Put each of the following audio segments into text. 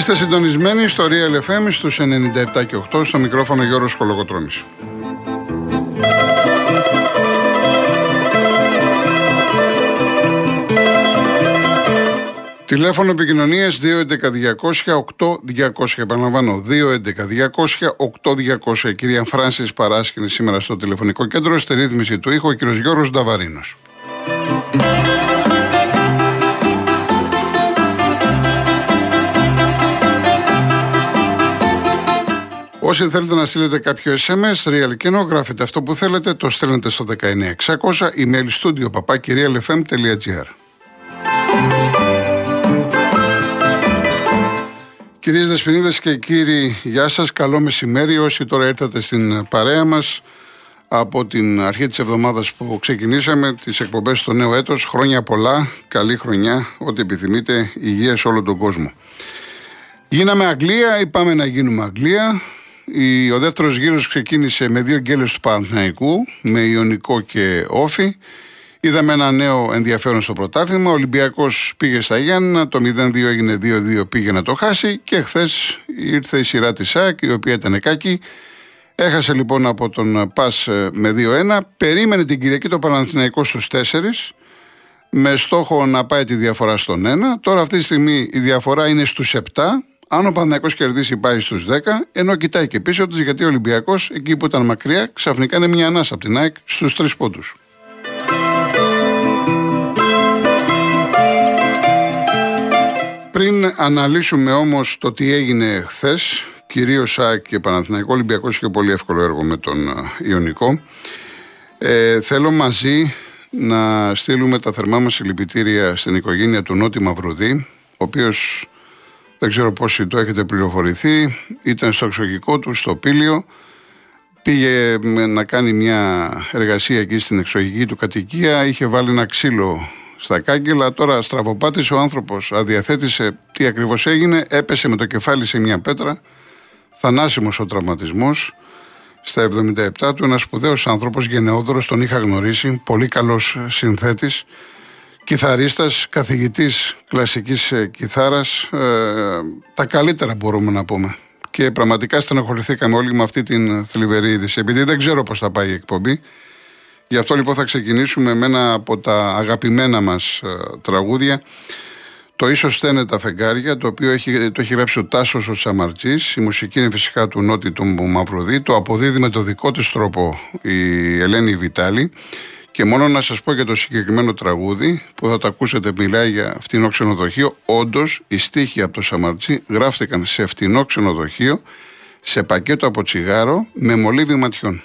Είστε συντονισμένοι στο Real FM στους 97 και 8 στο μικρόφωνο Γιώργος Κολοκοτρώνης. Τηλέφωνο επικοινωνίας 211-200-8200. Επαναλαμβάνω, 211-200-8200. Η κυρία Φράνσης Παράσκηνη σήμερα στο τηλεφωνικό κέντρο. Στη ρύθμιση του ήχου, ο κύριος Γιώργος Νταβαρίνος. Όσοι θέλετε να στείλετε κάποιο SMS, real κοινό, γράφετε αυτό που θέλετε, το στέλνετε στο 19600, email studio papakirialfm.gr. Κυρίες Δεσποινίδες και κύριοι, γεια σας, καλό μεσημέρι. Όσοι τώρα ήρθατε στην παρέα μας από την αρχή της εβδομάδας που ξεκινήσαμε, τις εκπομπές στο νέο έτος, χρόνια πολλά, καλή χρονιά, ό,τι επιθυμείτε, υγεία σε όλο τον κόσμο. Γίναμε Αγγλία ή πάμε να γίνουμε Αγγλία; Ο δεύτερος γύρος ξεκίνησε με δύο γκέλες του Παναθηναϊκού, με Ιωνικό και Όφη. Είδαμε ένα νέο ενδιαφέρον στο πρωτάθλημα. Ο Ολυμπιακός πήγε στα Γιάννα, το 0-2 έγινε 2-2, πήγε να το χάσει και χθες ήρθε η σειρά της ΣΑΚ, η οποία ήταν κάκη. Έχασε λοιπόν από τον Πας ε, με 2-1. Περίμενε την Κυριακή το Παναθηναϊκό στους 4 με στόχο να πάει τη διαφορά στον 1. Τώρα αυτή τη στιγμή η διαφορά είναι στους 7. Αν ο Παναθηναϊκός κερδίσει πάει στους 10, ενώ κοιτάει και πίσω του γιατί ο Ολυμπιακός εκεί που ήταν μακριά ξαφνικά είναι μια ανάσα από την ΑΕΚ στους 3 πόντους. Πριν αναλύσουμε όμως το τι έγινε χθες, κυρίως ΣΑΚ και Παναθηναϊκό Ολυμπιακός είχε πολύ εύκολο έργο με τον ε, Ιωνικό. Ε, θέλω μαζί να στείλουμε τα θερμά μας συλληπιτήρια στην οικογένεια του Νότι Μαυρουδή, ο οποίος δεν ξέρω πόσοι το έχετε πληροφορηθεί, ήταν στο εξωγικό του, στο Πήλιο, πήγε να κάνει μια εργασία εκεί στην εξωγική του κατοικία, είχε βάλει ένα ξύλο στα κάγκελα. Τώρα στραβοπάτησε ο άνθρωπος, αδιαθέτησε τι ακριβώς έγινε, έπεσε με το κεφάλι σε μια πέτρα. Θανάσιμος ο τραυματισμός. Στα 77 του, ένας σπουδαίος άνθρωπος, γενναιόδωρος, τον είχα γνωρίσει, πολύ καλός συνθέτης, κιθαρίστας, καθηγητής κλασικής ε, κιθάρας, ε, τα καλύτερα μπορούμε να πούμε. Και πραγματικά στενοχωρηθήκαμε όλοι με αυτή την θλιβερή είδηση, επειδή δεν ξέρω πώς θα πάει η εκπομπή. Γι' αυτό λοιπόν θα ξεκινήσουμε με ένα από τα αγαπημένα μας ε, τραγούδια. Το ίσως φταίνε τα φεγγάρια, το οποίο έχει, το έχει γράψει ο Τάσος ο Σαμαρτζής. Η μουσική είναι φυσικά του Νότι του Μαυρουδί. Το αποδίδει με το δικό της τρόπο η Ελένη Βιτάλη. Και μόνο να σας πω για το συγκεκριμένο τραγούδι που θα το ακούσετε, μιλάει για φτηνό ξενοδοχείο. Όντως, οι στίχοι από το Σαμαρτζή γράφτηκαν σε φτηνό ξενοδοχείο, σε πακέτο από τσιγάρο, με μολύβι ματιών.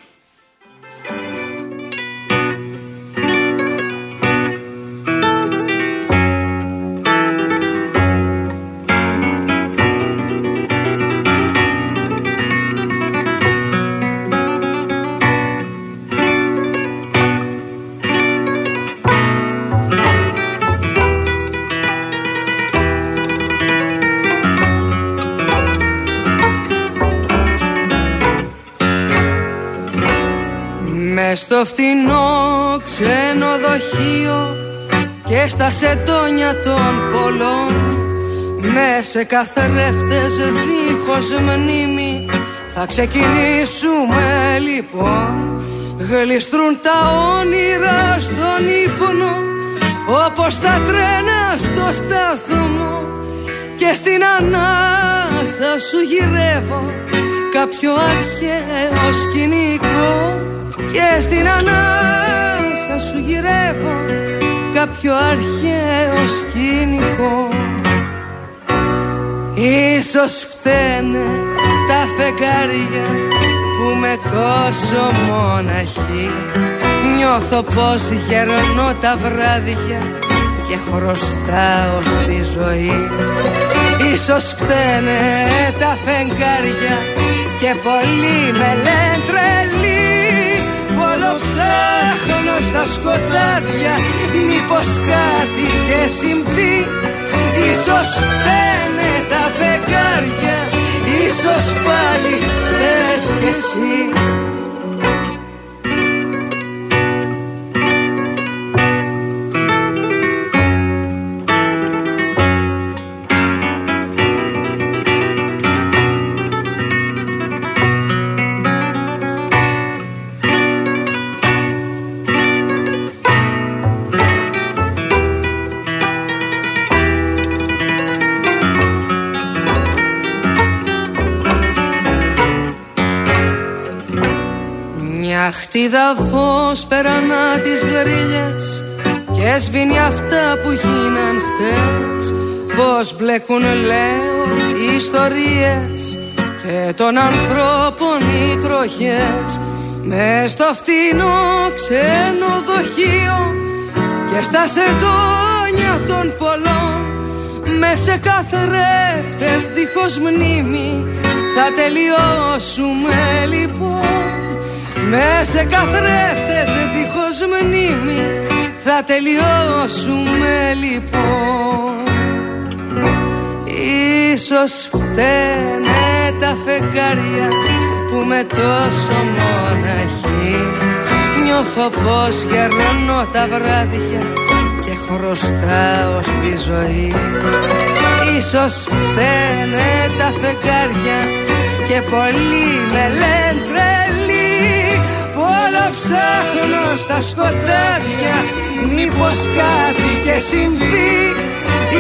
Στο φτηνό ξενοδοχείο και στα σετόνια των πολλών. Με σε καθρέφτες δίχως μνήμη θα ξεκινήσουμε λοιπόν. Γλιστρούν τα όνειρα στον ύπνο όπως τα τρένα στο σταθμό. Και στην ανάσα σου γυρεύω κάποιο αρχαίο σκηνικό και στην ανάσα σου γυρεύω κάποιο αρχαίο σκηνικό. Ίσως φταίνε τα φεγγάρια που με τόσο μοναχή. Νιώθω πως γερνώ τα βράδια και χρωστάω στη ζωή. Ίσως φταίνε τα φεγγάρια και πολύ με λένε τρελή. ψάχνω στα σκοτάδια Μήπως κάτι και συμβεί. Ίσως φαίνε τα φεγγάρια Ίσως πάλι θες κι εσύ Αχ τι δαφός περανά τις γρίλες Και σβήνει αυτά που γίναν χτες. Πως μπλέκουν λέω οι ιστορίες Και των ανθρώπων οι τροχές μες στο φτηνό ξενοδοχείο Και στα σεντόνια των πολλών. Με σε καθρέφτες δίχως μνήμη Θα τελειώσουμε λοιπόν Με σε καθρέφτες δίχως μνήμη Θα τελειώσουμε λοιπόν. Ίσως φταίνε τα φεγγάρια που με τόσο μοναχή. Νιώθω πως γερνώ τα βράδια και χρωστάω στη ζωή. Ίσως φταίνε τα φεγγάρια και πολλοί με λένε τρελή Πόλο ψάχνω στα σκοτάδια μήπως κάτι και συμβεί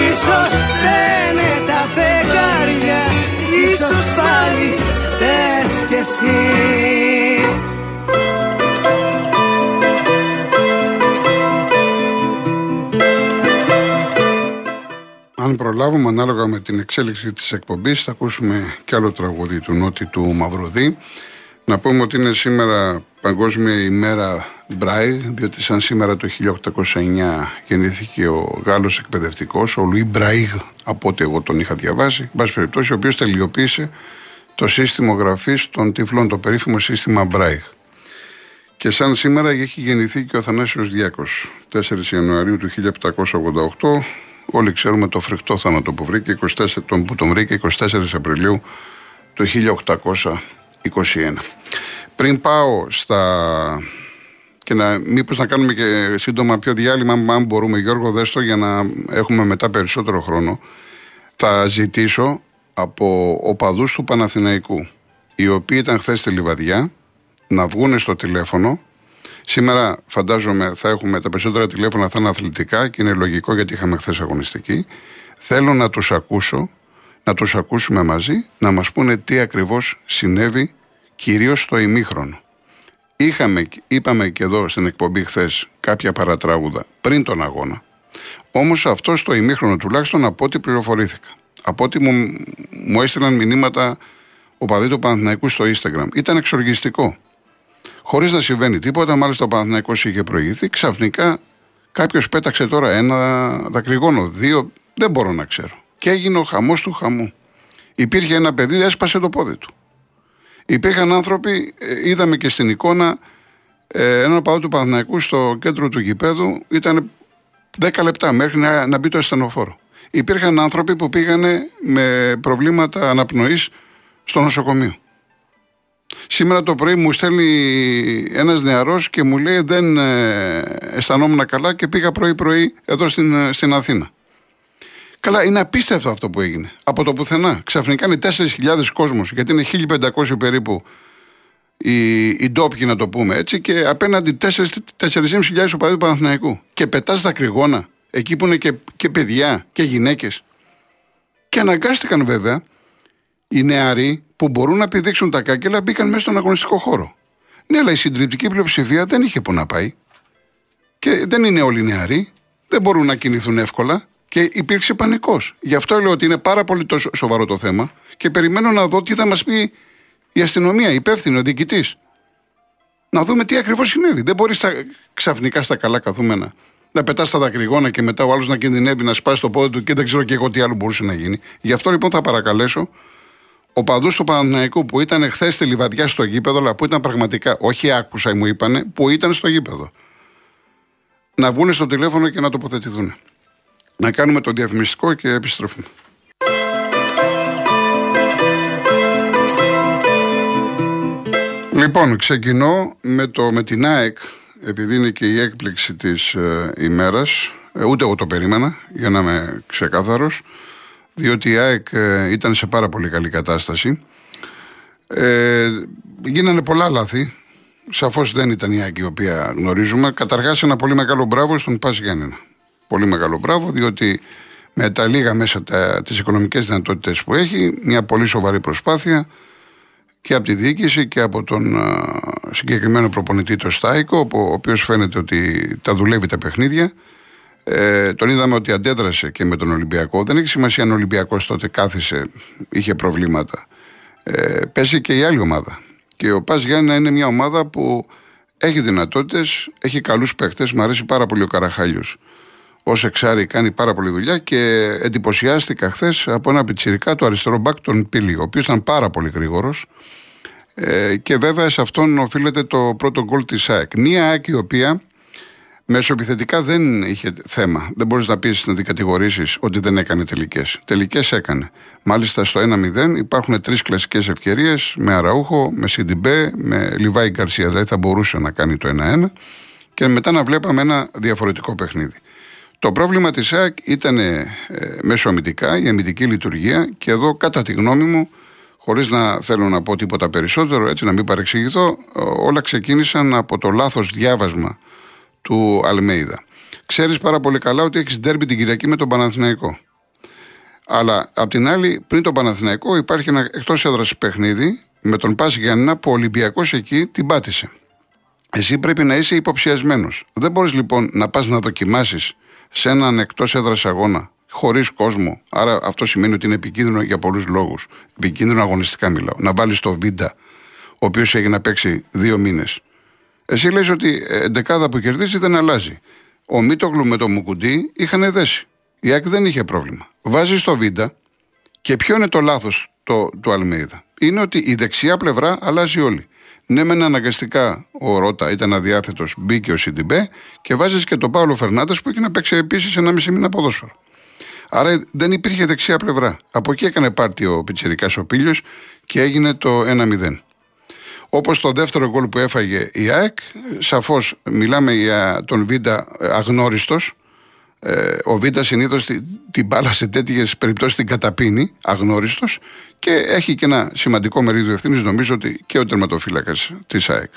Ίσως φταίνε τα φεγγάρια Ίσως πάλι φταίς κι εσύ Αν προλάβουμε ανάλογα με την εξέλιξη της εκπομπής θα ακούσουμε κι άλλο τραγούδι του Νότι του Μαυροδί. Να πούμε ότι είναι σήμερα Παγκόσμια ημέρα Μπράιγ, διότι σαν σήμερα το 1809 γεννήθηκε ο Γάλλος εκπαιδευτικός, ο Λουί Μπράιγ, από ό,τι εγώ τον είχα διαβάσει, εν περιπτώσει, ο οποίος τελειοποίησε το σύστημα γραφής των τυφλών, το περίφημο σύστημα Μπράιγ. Και σαν σήμερα έχει γεννηθεί και ο Θανάσιος Διάκος, 4 Ιανουαρίου του 1788, όλοι ξέρουμε το φρικτό θάνατο που, βρήκε 24, τον, που τον βρήκε 24 Απριλίου του 1821. Πριν πάω στα... και να, μήπως να κάνουμε και σύντομα πιο διάλειμμα, αν μπορούμε Γιώργο Δέστο, για να έχουμε μετά περισσότερο χρόνο, θα ζητήσω από οπαδούς του Παναθηναϊκού, οι οποίοι ήταν χθες στη Λιβαδιά, να βγουν στο τηλέφωνο. Σήμερα φαντάζομαι θα έχουμε τα περισσότερα τηλέφωνα θα είναι αθλητικά και είναι λογικό γιατί είχαμε χθες αγωνιστική. Θέλω να τους ακούσω, να τους ακούσουμε μαζί, να μας πούνε τι ακριβώς συνέβη κυρίως στο ημίχρονο. Είχαμε, είπαμε και εδώ στην εκπομπή χθες κάποια παρατράγουδα πριν τον αγώνα. Όμως αυτό στο ημίχρονο τουλάχιστον από ό,τι πληροφορήθηκα. Από ό,τι μου, μου έστειλαν μηνύματα ο παδί του Παναθηναϊκού στο Instagram. Ήταν εξοργιστικό. Χωρίς να συμβαίνει τίποτα, μάλιστα ο Παναθηναϊκός είχε προηγηθεί. Ξαφνικά κάποιος πέταξε τώρα ένα δακρυγόνο, δύο, δεν μπορώ να ξέρω. Και έγινε ο χαμός του χαμού. Υπήρχε ένα παιδί, έσπασε το πόδι του. Υπήρχαν άνθρωποι, ε, είδαμε και στην εικόνα, ε, έναν παδό του Παναθηναϊκού στο κέντρο του γηπέδου ήταν 10 λεπτά μέχρι να, να μπει το ασθενοφόρο. Υπήρχαν άνθρωποι που πήγανε με προβλήματα αναπνοής στο νοσοκομείο. Σήμερα το πρωί μου στέλνει ένας νεαρός και μου λέει δεν ε, αισθανόμουν καλά και πήγα πρωί-πρωί εδώ στην, ε, στην Αθήνα. Καλά, είναι απίστευτο αυτό που έγινε. Από το πουθενά. Ξαφνικά είναι 4.000 κόσμος, γιατί είναι 1.500 περίπου οι, οι ντόπιοι, να το πούμε έτσι, και απέναντι 4.500 οπαδοί του Παναθηναϊκού. Και πετάς τα κρυγόνα, εκεί που είναι και, και παιδιά και γυναίκες. Και αναγκάστηκαν βέβαια οι νεαροί που μπορούν να επιδείξουν τα κάγκελα μπήκαν μέσα στον αγωνιστικό χώρο. Ναι, αλλά η συντριπτική πλειοψηφία δεν είχε που να πάει. Και δεν είναι όλοι νεαροί, δεν μπορούν να κινηθούν εύκολα. Και υπήρξε πανικός. Γι' αυτό λέω ότι είναι πάρα πολύ τόσο σοβαρό το θέμα και περιμένω να δω τι θα μας πει η αστυνομία, υπεύθυνο, ο διοικητής. Να δούμε τι ακριβώς συνέβη. Δεν μπορεί ξαφνικά στα καλά καθούμενα να πετάς τα δακρυγόνα και μετά ο άλλος να κινδυνεύει να σπάσει το πόδι του και δεν ξέρω και εγώ τι άλλο μπορούσε να γίνει. Γι' αυτό λοιπόν θα παρακαλέσω ο παδούς του Παναναναϊκού που ήταν χθες στη Λιβαδιά στο γήπεδο, αλλά που ήταν πραγματικά, όχι άκουσα, μου είπανε, που ήταν στο γήπεδο. Να βγουν στο τηλέφωνο και να τοποθετηθούν. Να κάνουμε το διαφημιστικό και επιστροφή. Λοιπόν, ξεκινώ με, το, με την ΑΕΚ, επειδή είναι και η έκπληξη της ε, ημέρας, ε, ούτε εγώ το περίμενα, για να είμαι ξεκάθαρος, διότι η ΑΕΚ ε, ήταν σε πάρα πολύ καλή κατάσταση. Ε, γίνανε πολλά λάθη, σαφώς δεν ήταν η ΑΕΚ η οποία γνωρίζουμε. Καταρχάς ένα πολύ μεγάλο μπράβο στον Πας Γιάννενα πολύ μεγάλο μπράβο, διότι με τα λίγα μέσα τις οικονομικές δυνατότητες που έχει, μια πολύ σοβαρή προσπάθεια και από τη διοίκηση και από τον συγκεκριμένο προπονητή, το Στάικο, ο οποίος φαίνεται ότι τα δουλεύει τα παιχνίδια. Ε, τον είδαμε ότι αντέδρασε και με τον Ολυμπιακό. Δεν έχει σημασία αν ο Ολυμπιακός τότε κάθισε, είχε προβλήματα. Ε, πέσει και η άλλη ομάδα. Και ο Πας Γιάννα είναι μια ομάδα που έχει δυνατότητες, έχει καλούς παίχτες. Μου αρέσει πάρα πολύ ο Καραχάλιος. Ω εξάρι κάνει πάρα πολύ δουλειά και εντυπωσιάστηκα χθες από ένα πιτσυρικά του αριστερό μπακ, τον Πίλι, ο οποίος ήταν πάρα πολύ γρήγορος. Ε, και βέβαια σε αυτόν οφείλεται το πρώτο γκολ της ΑΕΚ. Μία ΑΕΚ η οποία Μεσοεπιθετικά δεν είχε θέμα. Δεν μπορείς να πεις να την κατηγορήσει ότι δεν έκανε τελικές. Τελικές έκανε. Μάλιστα στο 1-0 υπάρχουν τρεις κλασικές ευκαιρίες με Αραούχο, με Σιντιμπέ, με Λιβάη Γκαρσία. Δηλαδή θα μπορούσε να κάνει το 1-1 και μετά να βλέπαμε ένα διαφορετικό παιχνίδι. Το πρόβλημα της ΑΕΚ ήταν ε, μεσοαμυντικά, η αμυντική λειτουργία και εδώ κατά τη γνώμη μου, χωρίς να θέλω να πω τίποτα περισσότερο, έτσι να μην παρεξηγηθώ, όλα ξεκίνησαν από το λάθος διάβασμα του Αλμέιδα. Ξέρεις πάρα πολύ καλά ότι έχεις ντέρμπι την Κυριακή με τον Παναθηναϊκό. Αλλά απ' την άλλη, πριν τον Παναθηναϊκό, υπάρχει ένα εκτός έδρας παιχνίδι με τον Πάση Γιάννηνα που ο Ολυμπιακός εκεί την πάτησε. Εσύ πρέπει να είσαι υποψιασμένος. Δεν μπορείς λοιπόν να πας να δοκιμάσεις σε έναν εκτός έδρας αγώνα χωρίς κόσμο. Άρα αυτό σημαίνει ότι είναι επικίνδυνο για πολλούς λόγους. Επικίνδυνο αγωνιστικά μιλάω. Να βάλεις το Βίντα, ο οποίος έχει να παίξει δύο μήνες εσύ λες ότι εντεκάδα που κερδίζει δεν αλλάζει. Ο Μίτογλου με το Μουκουντή είχαν δέσει. Η ΑΕΚ δεν είχε πρόβλημα. Βάζεις το Βίντα και ποιο είναι το λάθος το, του Αλμέιδα. Είναι ότι η δεξιά πλευρά αλλάζει όλη. Ναι, μεν αναγκαστικά ο Ρότα ήταν αδιάθετος, μπήκε ο Σιντιμπέ και βάζεις και τον Παύλο Φερνάντες που έχει να παίξει επίσης ένα μισή μήνα ποδόσφαιρο. Άρα δεν υπήρχε δεξιά πλευρά. Από εκεί έκανε πάρτι ο Πιτσερικά ο Πίλιο και έγινε το 1-0. Όπως το δεύτερο γκολ που έφαγε η ΑΕΚ, σαφώς μιλάμε για τον Βίντα αγνώριστος. Ε, ο Βίντα συνήθως την, την μπάλα σε τέτοιες περιπτώσεις την καταπίνει, αγνώριστος και έχει και ένα σημαντικό μερίδιο ευθύνης, νομίζω ότι και ο τερματοφύλακας της ΑΕΚ.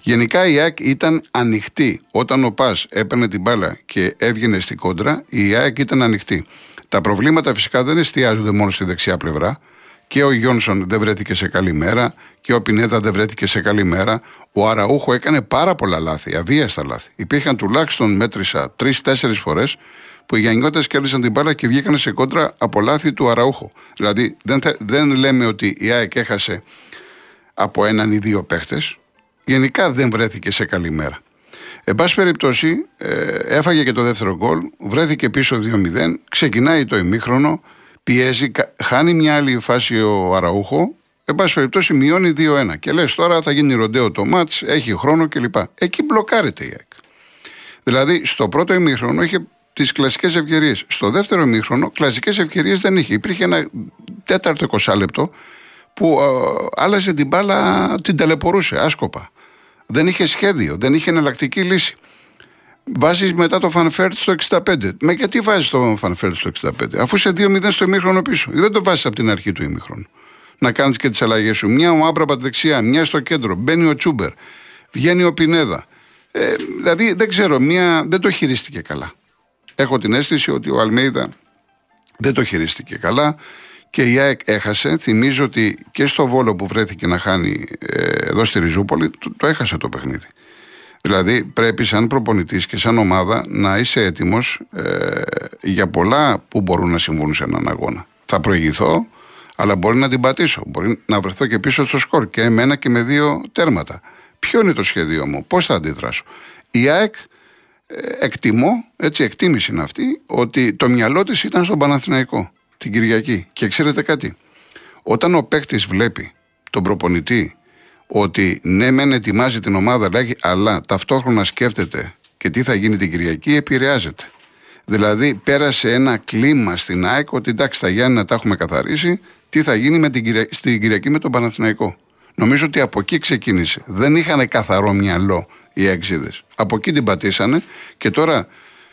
Γενικά η ΑΕΚ ήταν ανοιχτή. Όταν ο Πας έπαιρνε την μπάλα και έβγαινε στην κόντρα, η ΑΕΚ ήταν ανοιχτή. Τα προβλήματα φυσικά δεν εστιάζονται μόνο στη δεξιά πλευρά. Και ο Γιόνσον δεν βρέθηκε σε καλή μέρα και ο Πινέδα δεν βρέθηκε σε καλή μέρα. Ο Αραούχο έκανε πάρα πολλά λάθη, αβίαστα λάθη. Υπήρχαν τουλάχιστον μέτρησα τρει-τέσσερι φορές που οι Γιαννιώτε κέρδισαν την μπάλα και βγήκαν σε κόντρα από λάθη του Αραούχο. Δηλαδή δεν, δεν λέμε ότι η ΑΕΚ έχασε από έναν ή δύο παίχτες. Γενικά δεν βρέθηκε σε καλή μέρα. Εν πάση περιπτώσει, ε, έφαγε και το δεύτερο γκολ, βρέθηκε πίσω 2-0, ξεκινάει το ημίχρονο πιέζει, χάνει μια άλλη φάση ο Αραούχο, εν πάση περιπτώσει μειώνει 2-1. Και λες τώρα θα γίνει ροντέο το μάτς, έχει χρόνο κλπ. Εκεί μπλοκάρεται η ΑΕΚ. Δηλαδή στο πρώτο ημίχρονο είχε τις κλασικές ευκαιρίες. Στο δεύτερο ημίχρονο κλασικές ευκαιρίες δεν είχε. Υπήρχε ένα τέταρτο 20 λεπτό που ε, άλλαζε την μπάλα, την ταλαιπωρούσε άσκοπα. Δεν είχε σχέδιο, δεν είχε εναλλακτική λύση. Βάζεις μετά τον Φαν Βέερτ στο 65. Μα γιατί βάζεις τον Φαν Βέερτ στο 65, αφού είσαι 2-0 στο ημίχρονο πίσω. Δεν το βάζεις από την αρχή του ημίχρονου. Να κάνεις και τις αλλαγές σου. Μια ο Άμπραμπα δεξιά, μια στο κέντρο. Μπαίνει ο Τσούμπερ. Βγαίνει ο Πινέδα. Ε, δηλαδή δεν ξέρω, μια, δεν το χειρίστηκε καλά. Έχω την αίσθηση ότι ο Αλμέιδα δεν το χειρίστηκε καλά και η ΑΕΚ έχασε. Θυμίζω ότι και στο Βόλο που βρέθηκε να χάνει ε, εδώ στη Ριζούπολη, το, το έχασε το παιχνίδι. Δηλαδή πρέπει σαν προπονητής και σαν ομάδα να είσαι έτοιμος ε, για πολλά που μπορούν να συμβούν σε έναν αγώνα. Θα προηγηθώ, αλλά μπορεί να την πατήσω. Μπορεί να βρεθώ και πίσω στο σκορ και με ένα και με δύο τέρματα. Ποιο είναι το σχέδιο μου, πώς θα αντιδράσω. Η ΑΕΚ ε, εκτιμώ, έτσι εκτίμηση είναι αυτή, ότι το μυαλό της ήταν στον Παναθηναϊκό την Κυριακή. Και ξέρετε κάτι, όταν ο παίκτης βλέπει τον προπονητή ότι ναι, μεν ετοιμάζει την ομάδα, αλλά ταυτόχρονα σκέφτεται και τι θα γίνει την Κυριακή, επηρεάζεται. Δηλαδή, πέρασε ένα κλίμα στην ΑΕΚ ότι εντάξει, τα Γιάννη τα έχουμε καθαρίσει, τι θα γίνει με την στην Κυριακή με τον Παναθηναϊκό. Νομίζω ότι από εκεί ξεκίνησε. Δεν είχαν καθαρό μυαλό οι έξιδες. Από εκεί την πατήσανε και τώρα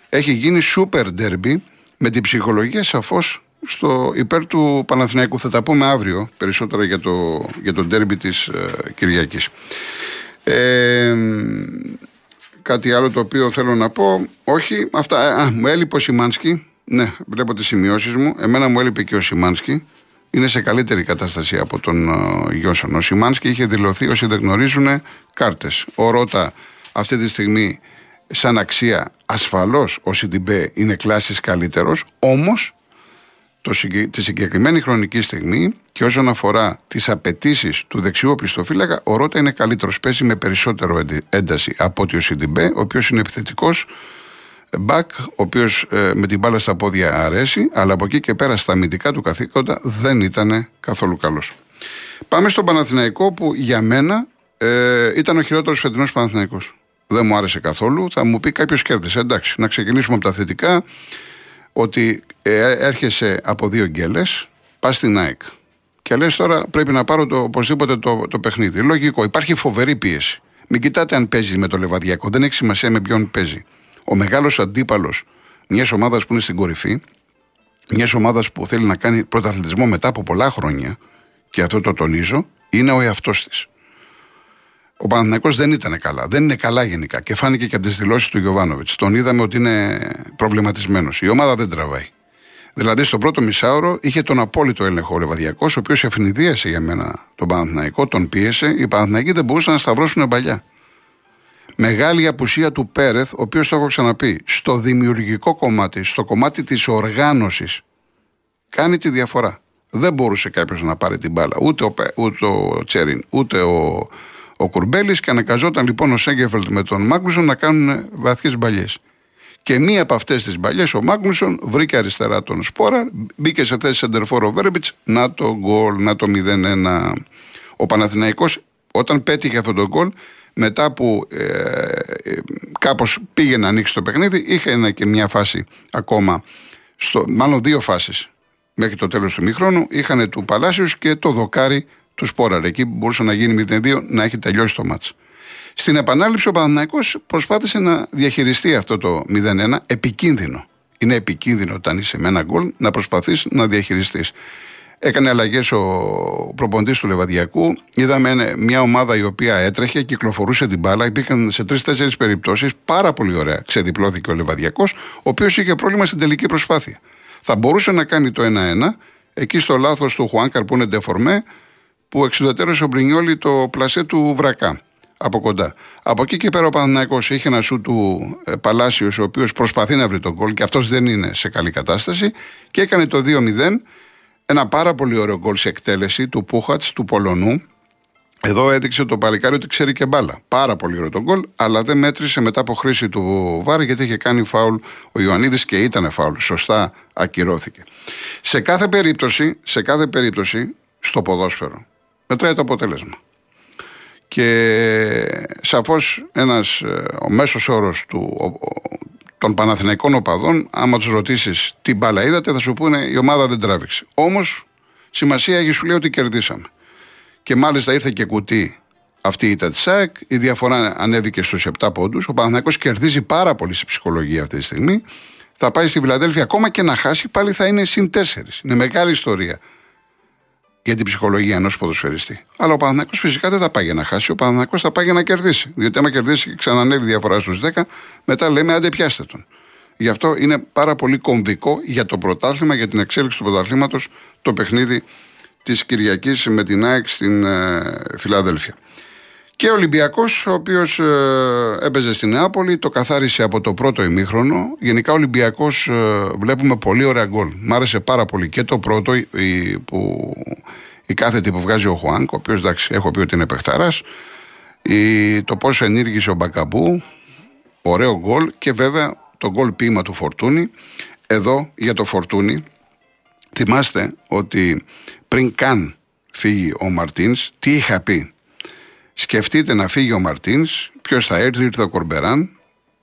έχει γίνει super derby με την ψυχολογία σαφώς στο υπέρ του Παναθηναϊκού. Θα τα πούμε αύριο περισσότερα για το, για το ντέρμπι της ε, Κυριακής. Ε, κάτι άλλο το οποίο θέλω να πω. Όχι, αυτά. Α, μου έλειπε ο Σιμάνσκι. Ναι, βλέπω τις σημειώσεις μου. Εμένα μου έλειπε και ο Σιμάνσκι. είναι σε καλύτερη κατάσταση από τον uh, Γιώσον. Ο Σιμάνσκι είχε δηλωθεί, όσοι δεν γνωρίζουν, κάρτες. Ο Ρότα αυτή τη στιγμή, σαν αξία, ασφαλώς ο Σιντιμπέ είναι κλάσης καλύτερος, όμως τη συγκεκριμένη χρονική στιγμή και όσον αφορά τις απαιτήσεις του δεξιού οπισθοφύλακα, ο Ρότα είναι καλύτερος. Παίζει με περισσότερο ένταση από ότι ο Σιντιμπέ, ο οποίος είναι επιθετικός μπακ, ο οποίος ε, με την μπάλα στα πόδια αρέσει, αλλά από εκεί και πέρα στα αμυντικά του καθήκοντα δεν ήταν καθόλου καλός. Πάμε στον Παναθηναϊκό που για μένα ε, ήταν ο χειρότερος φετινός Παναθηναϊκός. Δεν μου άρεσε καθόλου. Θα μου πει κάποιος κέρδισε. Εντάξει, να ξεκινήσουμε από τα θετικά. Ότι ε, έρχεσαι από δύο γκέλες, πας στην ΑΕΚ. Και λες τώρα πρέπει να πάρω το, οπωσδήποτε το, το παιχνίδι. Λογικό, υπάρχει φοβερή πίεση. Μην κοιτάτε αν παίζεις με το λεβαδιακό. Δεν έχει σημασία με ποιον παίζει ο μεγάλος αντίπαλος μιας ομάδας που είναι στην κορυφή, μιας ομάδας που θέλει να κάνει πρωταθλητισμό μετά από πολλά χρόνια, και αυτό το τονίζω, είναι ο εαυτός της. Ο Παναθηναϊκός δεν ήταν καλά. Δεν είναι καλά γενικά. Και φάνηκε και από τις δηλώσεις του Γιωβάνοβιτς. Τον είδαμε ότι είναι προβληματισμένος. Η ομάδα δεν τραβάει. Δηλαδή στο πρώτο μισάωρο είχε τον απόλυτο έλεγχο ο Λεβαδιακός, ο οποίος ευνηδίασε για μένα τον Παναθηναϊκό, τον πίεσε. Οι Παναθηναϊκοί δεν μπορούσαν να σταυρώσουν παλιά. Μεγάλη απουσία του Πέρεθ, ο οποίος το έχω ξαναπεί, στο δημιουργικό κομμάτι, στο κομμάτι της οργάνωσης, κάνει τη διαφορά. Δεν μπορούσε κάποιος να πάρει την μπάλα. Ούτε ο, ούτε ο Τσέριν, ούτε ο, ο Κουρμπέλης. Και αναγκαζόταν λοιπόν ο Σέγκεφελτ με τον Μάγκλουσον να κάνουν βαθιές μπαλιές. Και μία από αυτές τις μπαλιές, ο Μάγκλουσον βρήκε αριστερά τον Σπόρα, μπήκε σε θέση σεντερφόρο Βέρμπιτς, να το γκολ, να το 0-1. Ο Παναθηναϊκός όταν πέτυχε αυτό το γκολ μετά που ε, ε, κάπως πήγε να ανοίξει το παιχνίδι, είχε ένα και μια φάση ακόμα, στο, μάλλον δύο φάσεις μέχρι το τέλος του μηχρόνου, είχαν του Παλάσιους και το δοκάρι του Σπόραρ. Εκεί που μπορούσε να γίνει 0-2 να έχει τελειώσει το μάτς. Στην επανάληψη ο Παναθηναϊκός προσπάθησε να διαχειριστεί αυτό το 0-1 επικίνδυνο. Είναι επικίνδυνο όταν είσαι με ένα γκολ να προσπαθείς να διαχειριστείς. Έκανε αλλαγές ο προποντή του Λεβαδιακού. Είδαμε μια ομάδα η οποία έτρεχε, κυκλοφορούσε την μπάλα. Υπήρχαν σε τρει-τέσσερι περιπτώσεις πάρα πολύ ωραία. Ξεδιπλώθηκε ο Λεβαδιακός, ο οποίος είχε πρόβλημα στην τελική προσπάθεια. Θα μπορούσε να κάνει το 1-1 εκεί στο λάθος του Χουάνκαρ που είναι ντεφορμέ, που εξουδετερώσε ο Μπρινιόλη το πλασέ του Βρακά από κοντά. Από εκεί και πέρα ο Παναναναϊκό είχε ένα σου του ε, Παλάσιος, ο οποίος προσπαθεί να βρει τον κόλ και αυτός δεν είναι σε καλή κατάσταση και έκανε το 2-0 ένα πάρα πολύ ωραίο γκολ σε εκτέλεση του Πούχατς, του Πολωνού. Εδώ έδειξε το παλικάρι ότι ξέρει και μπάλα. Πάρα πολύ ωραίο το γκολ, αλλά δεν μέτρησε μετά από χρήση του Βάρ γιατί είχε κάνει φάουλ ο Ιωαννίδης και ήταν φάουλ. Σωστά ακυρώθηκε. Σε κάθε περίπτωση, σε κάθε περίπτωση στο ποδόσφαιρο μετράει το αποτέλεσμα. Και σαφώς ένας, ε, ο μέσος όρος του, των Παναθηναϊκών οπαδών, άμα τους ρωτήσεις τι μπάλα είδατε, θα σου πούνε η ομάδα δεν τράβηξε. Όμως σημασία έχει σου λέει ότι κερδίσαμε. Και μάλιστα ήρθε και κουτί αυτή η Τατσάκ, η διαφορά ανέβηκε στους 7 πόντους. Ο Παναθηναϊκός κερδίζει πάρα πολύ σε ψυχολογία αυτή τη στιγμή. Θα πάει στη Βιλαδέλφια ακόμα και να χάσει, πάλι θα είναι συν 4. Είναι μεγάλη ιστορία για την ψυχολογία ενός ποδοσφαιριστή. Αλλά ο Παναθυνακό φυσικά δεν θα πάει για να χάσει. Ο Παναθυνακό θα πάει για να κερδίσει. Διότι άμα κερδίσει και ξανανεύει διαφορά στους 10, μετά λέμε άντε πιάστε τον. Γι' αυτό είναι πάρα πολύ κομβικό για το πρωτάθλημα, για την εξέλιξη του πρωταθλήματος, το παιχνίδι της Κυριακής με την ΑΕΚ στην ε, Φιλαδέλφια. Και ο Ολυμπιακός, ο οποίος ε, έπαιζε στην Νεάπολη, το καθάρισε από το πρώτο ημίχρονο. Γενικά ο Ολυμπιακός ε, βλέπουμε πολύ ωραία γκολ. Μ' άρεσε πάρα πολύ και το πρώτο η, που η κάθετη που βγάζει ο Χουάνκ, ο οποίος εντάξει, έχω πει ότι είναι παιχταράς. Το πώς ενήργησε ο Μπακαμπού, ωραίο γκολ και βέβαια το γκολ ποίημα του Φορτούνη. Εδώ για το Φορτούνη, θυμάστε ότι πριν καν φύγει ο Μαρτίνς, τι είχα πει; Σκεφτείτε να φύγει ο Μαρτίνς, ποιος θα έρθει, ήρθε ο Κορμπεράν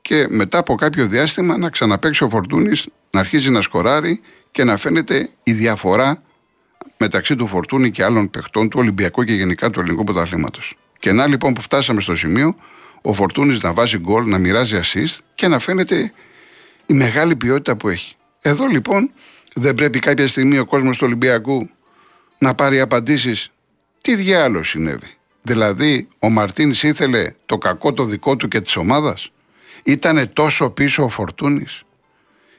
και μετά από κάποιο διάστημα να ξαναπέξει ο Φορτούνης, να αρχίζει να σκοράρει και να φαίνεται η διαφορά μεταξύ του Φορτούνη και άλλων παιχτών του Ολυμπιακού και γενικά του ελληνικού πρωταθλήματος. Και να λοιπόν που φτάσαμε στο σημείο, ο Φορτούνης να βάζει γκολ, να μοιράζει assist και να φαίνεται η μεγάλη ποιότητα που έχει. Εδώ λοιπόν δεν πρέπει κάποια στιγμή ο κόσμος του Ολυμπιακού να πάρει απαντήσεις τι διάλογο συνέβη; Δηλαδή, ο Μαρτίνς ήθελε το κακό το δικό του και της ομάδας; Ήτανε τόσο πίσω ο Φορτούνης;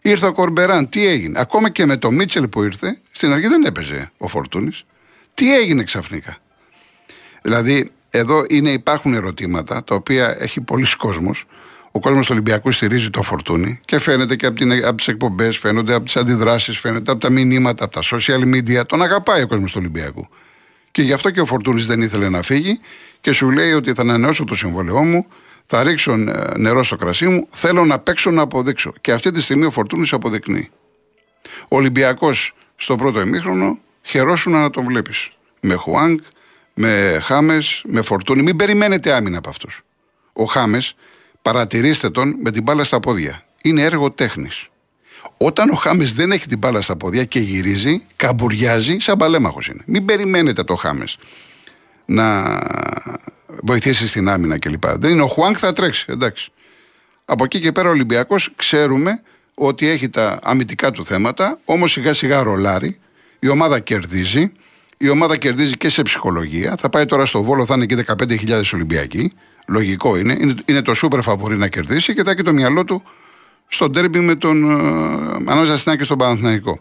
Ήρθε ο Κορμπεράν, τι έγινε; Ακόμα και με το Μίτσελ που ήρθε, στην αρχή δεν έπαιζε ο Φορτούνης. Τι έγινε ξαφνικά; Δηλαδή, εδώ είναι, υπάρχουν ερωτήματα τα οποία έχει πολλοί κόσμος. Ο κόσμος του Ολυμπιακού στηρίζει το φορτούνι και φαίνεται και από, την, από τις εκπομπές, φαίνονται από τις αντιδράσεις, φαίνεται από τα μηνύματα, από τα social media. Τον αγαπάει ο κόσμος του Ολυμπιακού. Και γι' αυτό και ο Φορτούνη δεν ήθελε να φύγει και σου λέει ότι θα ανανεώσω το συμβόλαιό μου, θα ρίξω ε, νερό στο κρασί μου, θέλω να παίξω να αποδείξω. Και αυτή τη στιγμή ο Φορτούνη αποδεικνύει. Ο Ολυμπιακός στο πρώτο ημίχρονο χαιρόσουν να τον βλέπεις. Με Χουάνγκ, με Χάμες, με Φορτούνη. Μην περιμένετε άμυνα από αυτούς. Ο Χάμες, παρατηρήστε τον με την μπάλα στα πόδια. Είναι έργο τέχνης. Όταν ο Χάμες δεν έχει την μπάλα στα πόδια και γυρίζει, καμπουριάζει, σαν παλέμαχος είναι. Μην περιμένετε το Χάμες να βοηθήσει στην άμυνα κλπ. Δεν είναι ο Χουάνκ, θα τρέξει. Εντάξει. Από εκεί και πέρα ο Ολυμπιακός ξέρουμε ότι έχει τα αμυντικά του θέματα, όμως σιγά σιγά ρολάρει. Η ομάδα κερδίζει. Η ομάδα κερδίζει και σε ψυχολογία. Θα πάει τώρα στο Βόλο, θα είναι και 15.000 Ολυμπιακοί. Λογικό είναι. είναι. Είναι το σούπερ φαβορή να κερδίσει και θα έχει το μυαλό του στο ντέρμπι με τον ε, ανάμεσα στην και στον Παναθηναϊκό.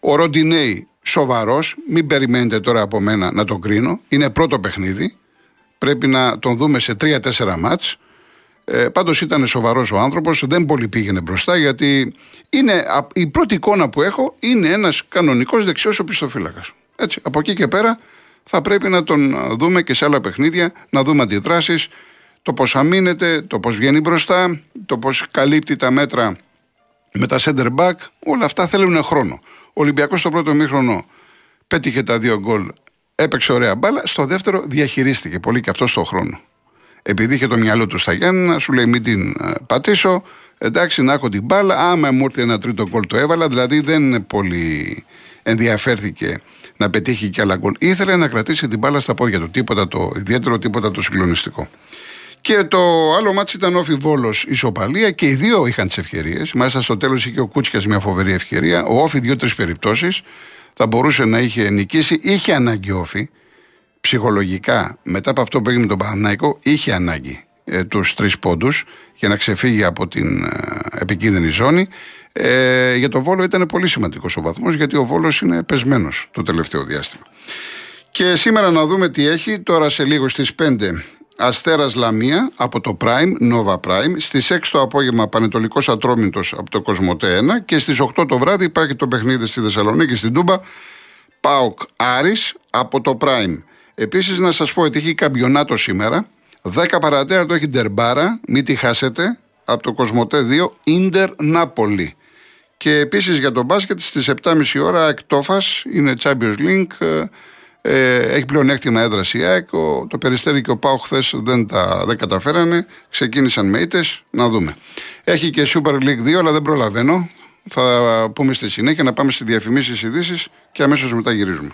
Ο Ροντινέη σοβαρός, μην περιμένετε τώρα από μένα να τον κρίνω. Είναι πρώτο παιχνίδι. Πρέπει να τον δούμε σε 3-4 μάτς. Ε, Πάντως ήταν σοβαρός ο άνθρωπος, δεν πολύ πήγαινε μπροστά γιατί είναι, η πρώτη εικόνα που έχω είναι ένας κανονικός δεξιός οπισθοφύλακας. Έτσι, από εκεί και πέρα θα πρέπει να τον δούμε και σε άλλα παιχνίδια, να δούμε αντιδράσεις, το πώς αμήνεται, το πώς βγαίνει μπροστά, το πώς καλύπτει τα μέτρα με τα center back. Όλα αυτά θέλουν χρόνο. Ο Ολυμπιακός στο πρώτο μήχρονο πέτυχε τα δύο γκολ, έπαιξε ωραία μπάλα. Στο δεύτερο διαχειρίστηκε πολύ και αυτό στο χρόνο. Επειδή είχε το μυαλό του στα Γιάννα, σου λέει μην την ε, πατήσω. Εντάξει, να έχω την μπάλα. Άμα μου ήρθε ένα τρίτο γκολ το έβαλα. Δηλαδή δεν πολύ ενδιαφέρθηκε να πετύχει και άλλα γκολ. Ήθελε να κρατήσει την μπάλα στα πόδια του. Τίποτα το ιδιαίτερο, τίποτα το συγκλονιστικό. Και το άλλο μάτι ήταν ο Βόλος ισοπαλία και οι δύο είχαν τις ευκαιρίες. Μάλιστα στο τέλος είχε ο Κούτσικα μια φοβερή ευκαιρία. Ο Όφη δύο-τρεις περιπτώσεις θα μπορούσε να είχε νικήσει. Είχε ανάγκη ο Όφη ψυχολογικά μετά από αυτό που έγινε με τον Παναναϊκό. Είχε ανάγκη ε, τους τρεις πόντους για να ξεφύγει από την ε, επικίνδυνη ζώνη. Ε, για τον Βόλο ήταν πολύ σημαντικός ο βαθμός γιατί ο Βόλος είναι πεσμένος το τελευταίο διάστημα. Και σήμερα να δούμε τι έχει. Τώρα σε λίγο στις 5 Αστέρας Λαμία από το Prime, Nova Prime. Στις 6 το απόγευμα Πανετολικός Ατρόμητος από το Κοσμοτέ 1 και στις 8 το βράδυ υπάρχει το παιχνίδι στη Θεσσαλονίκη στην Τούμπα. ΠΑΟΚ Άρης από το Prime. Επίσης να σας πω ότι έχει καμπιονάτο σήμερα. 10 παρατέρα το έχει Ντερμπάρα, μην τη χάσετε, από το Κοσμοτέ 2, Ίντερ Νάπολη. Και επίσης για το μπάσκετ στις 7.30 ώρα εκτόφας, είναι Champions League, ε, έχει πλεονέκτημα έδρα η ΑΕΚ. το Περιστέρι και ο Πάο χθες δεν τα δεν καταφέρανε. Ξεκίνησαν με ήττες. Να δούμε. Έχει και Super League 2, αλλά δεν προλαβαίνω. Θα πούμε στη συνέχεια να πάμε στις διαφημίσεις ειδήσεις και αμέσως μετά γυρίζουμε.